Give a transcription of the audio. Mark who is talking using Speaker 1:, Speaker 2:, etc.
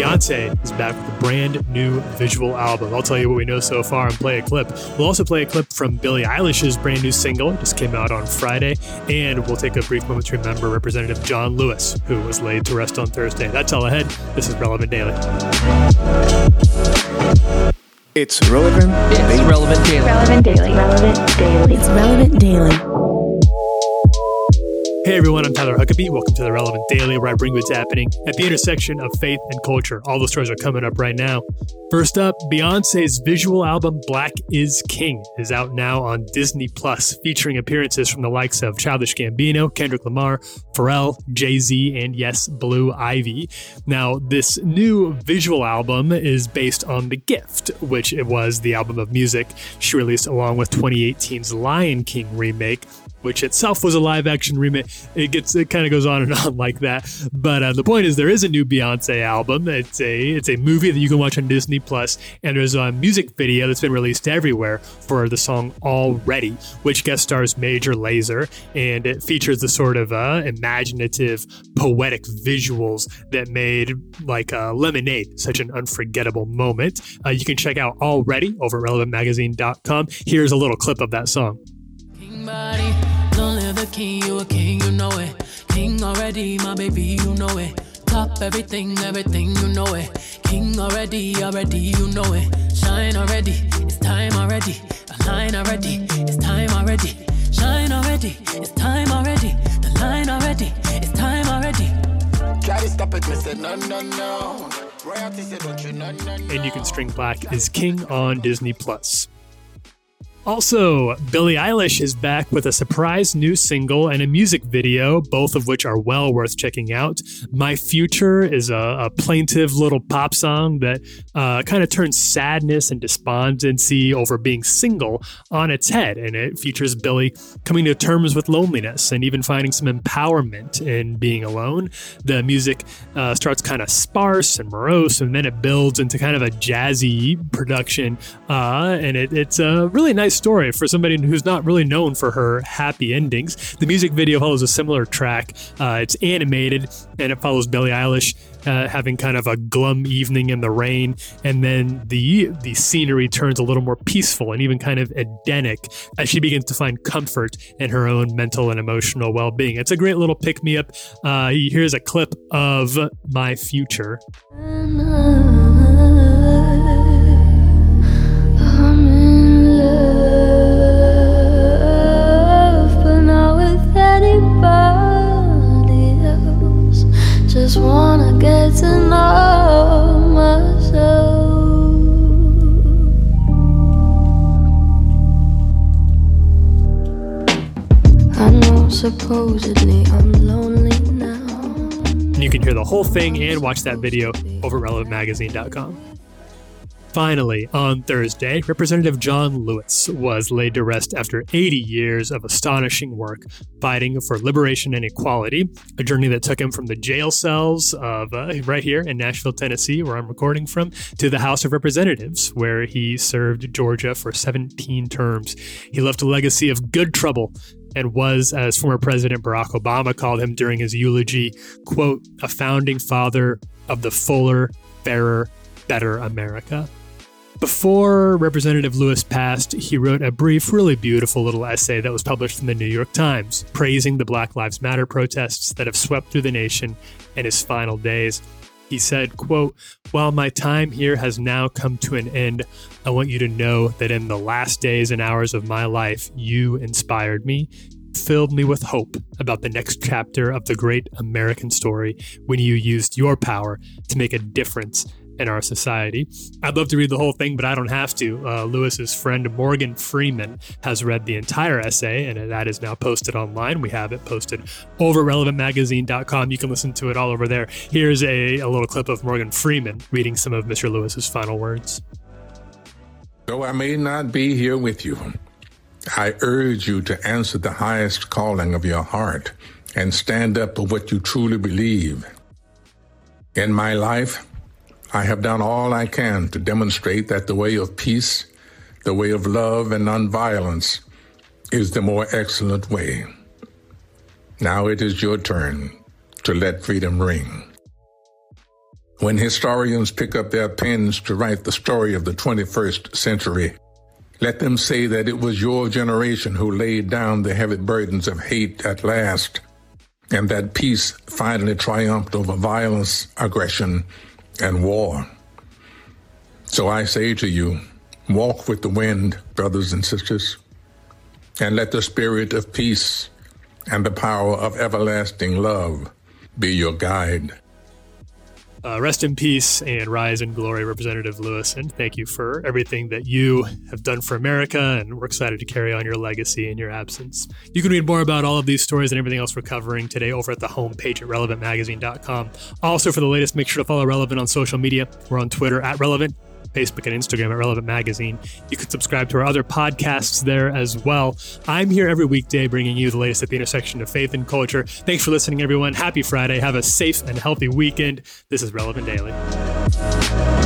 Speaker 1: Beyonce is back with a brand new visual album. I'll tell you what we know so far and play a clip. We'll also play a clip from Billie Eilish's brand new single, just came out on Friday, and we'll take a brief moment to remember Representative John Lewis, who was laid to rest on Thursday. That's all ahead. This is Relevant Daily.
Speaker 2: It's relevant.
Speaker 3: It's relevant daily.
Speaker 4: Relevant Daily. Relevant Daily.
Speaker 5: It's relevant daily.
Speaker 1: Hey everyone, I'm Tyler Huckabee. Welcome to the Relevant Daily, where I bring what's happening at the intersection of faith and culture. All the stories are coming up right now. First up, Beyonce's visual album Black is King is out now on Disney Plus, featuring appearances from the likes of Childish Gambino, Kendrick Lamar, Pharrell, Jay Z, and yes, Blue Ivy. Now, this new visual album is based on The Gift, which it was the album of music she released along with 2018's Lion King remake, which itself was a live action remake. It gets it kind of goes on and on like that. But uh, the point is, there is a new Beyonce album. It's a it's a movie that you can watch on Disney Plus, and there's a music video that's been released everywhere for the song "Already," which guest stars Major Lazer, and it features the sort of uh, imaginative, poetic visuals that made like uh, Lemonade such an unforgettable moment. Uh, you can check out "Already" over RelevantMagazine.com. Here's a little clip of that song.
Speaker 6: Already, my baby, you know it. Top everything, everything, you know it. King already, already, you know it. Shine already, it's time already. The line already, it's time already. Shine already, it's time already. The line already, it's time already.
Speaker 2: Try to stop it, Mister. No, no, no.
Speaker 1: And you can string Black is King on Disney Plus. Also, Billie Eilish is back with a surprise new single and a music video, both of which are well worth checking out. My Future is a, a plaintive little pop song that uh, kind of turns sadness and despondency over being single on its head, and it features Billie coming to terms with loneliness and even finding some empowerment in being alone. The music uh, starts kind of sparse and morose, and then it builds into kind of a jazzy production, uh, and it, it's a really nice story for somebody who's not really known for her happy endings. The music video follows a similar track. Uh, it's animated and it follows Billie Eilish uh, having kind of a glum evening in the rain, and then the the scenery turns a little more peaceful and even kind of Edenic as she begins to find comfort in her own mental and emotional well being. It's a great little pick me up. Uh, here's a clip of my future.
Speaker 4: Just wanna get to know myself. I know supposedly I'm lonely now.
Speaker 1: You can hear the whole thing and watch that video over relevantmagazine.com. Finally, on Thursday, Representative John Lewis was laid to rest after 80 years of astonishing work fighting for liberation and equality, a journey that took him from the jail cells of uh, right here in Nashville, Tennessee, where I'm recording from, to the House of Representatives, where he served Georgia for 17 terms. He left a legacy of good trouble and was, as former President Barack Obama called him during his eulogy, quote, a founding father of the fuller, fairer, better America. Before Representative Lewis passed, he wrote a brief, really beautiful little essay that was published in the New York Times, praising the Black Lives Matter protests that have swept through the nation in his final days. He said, quote, While my time here has now come to an end, I want you to know that in the last days and hours of my life, you inspired me, filled me with hope about the next chapter of the great American story when you used your power to make a difference in our society. I'd love to read the whole thing, but I don't have to. Uh, Lewis's friend Morgan Freeman has read the entire essay, and that is now posted online. We have it posted over relevantmagazine.com. You can listen to it all over there. Here's a, a little clip of Morgan Freeman reading some of Mr. Lewis's final words.
Speaker 7: Though I may not be here with you, I urge you to answer the highest calling of your heart and stand up for what you truly believe. In my life, I have done all I can to demonstrate that the way of peace, the way of love and nonviolence is the more excellent way. Now it is your turn to let freedom ring. When historians pick up their pens to write the story of the 21st century, let them say that it was your generation who laid down the heavy burdens of hate at last, and that peace finally triumphed over violence, aggression, and war. So I say to you, walk with the wind, brothers and sisters, and let the spirit of peace and the power of everlasting love be your guide.
Speaker 1: Uh, rest in peace and rise in glory, Representative Lewis. And thank you for everything that you have done for America. And we're excited to carry on your legacy in your absence. You can read more about all of these stories and everything else we're covering today over at the homepage at relevantmagazine.com. Also, for the latest, make sure to follow Relevant on social media. We're on Twitter at Relevant Facebook and Instagram at Relevant Magazine. You can subscribe to our other podcasts there as well. I'm here every weekday bringing you the latest at the intersection of faith and culture. Thanks for listening, everyone. Happy Friday. Have a safe and healthy weekend. This is Relevant Daily.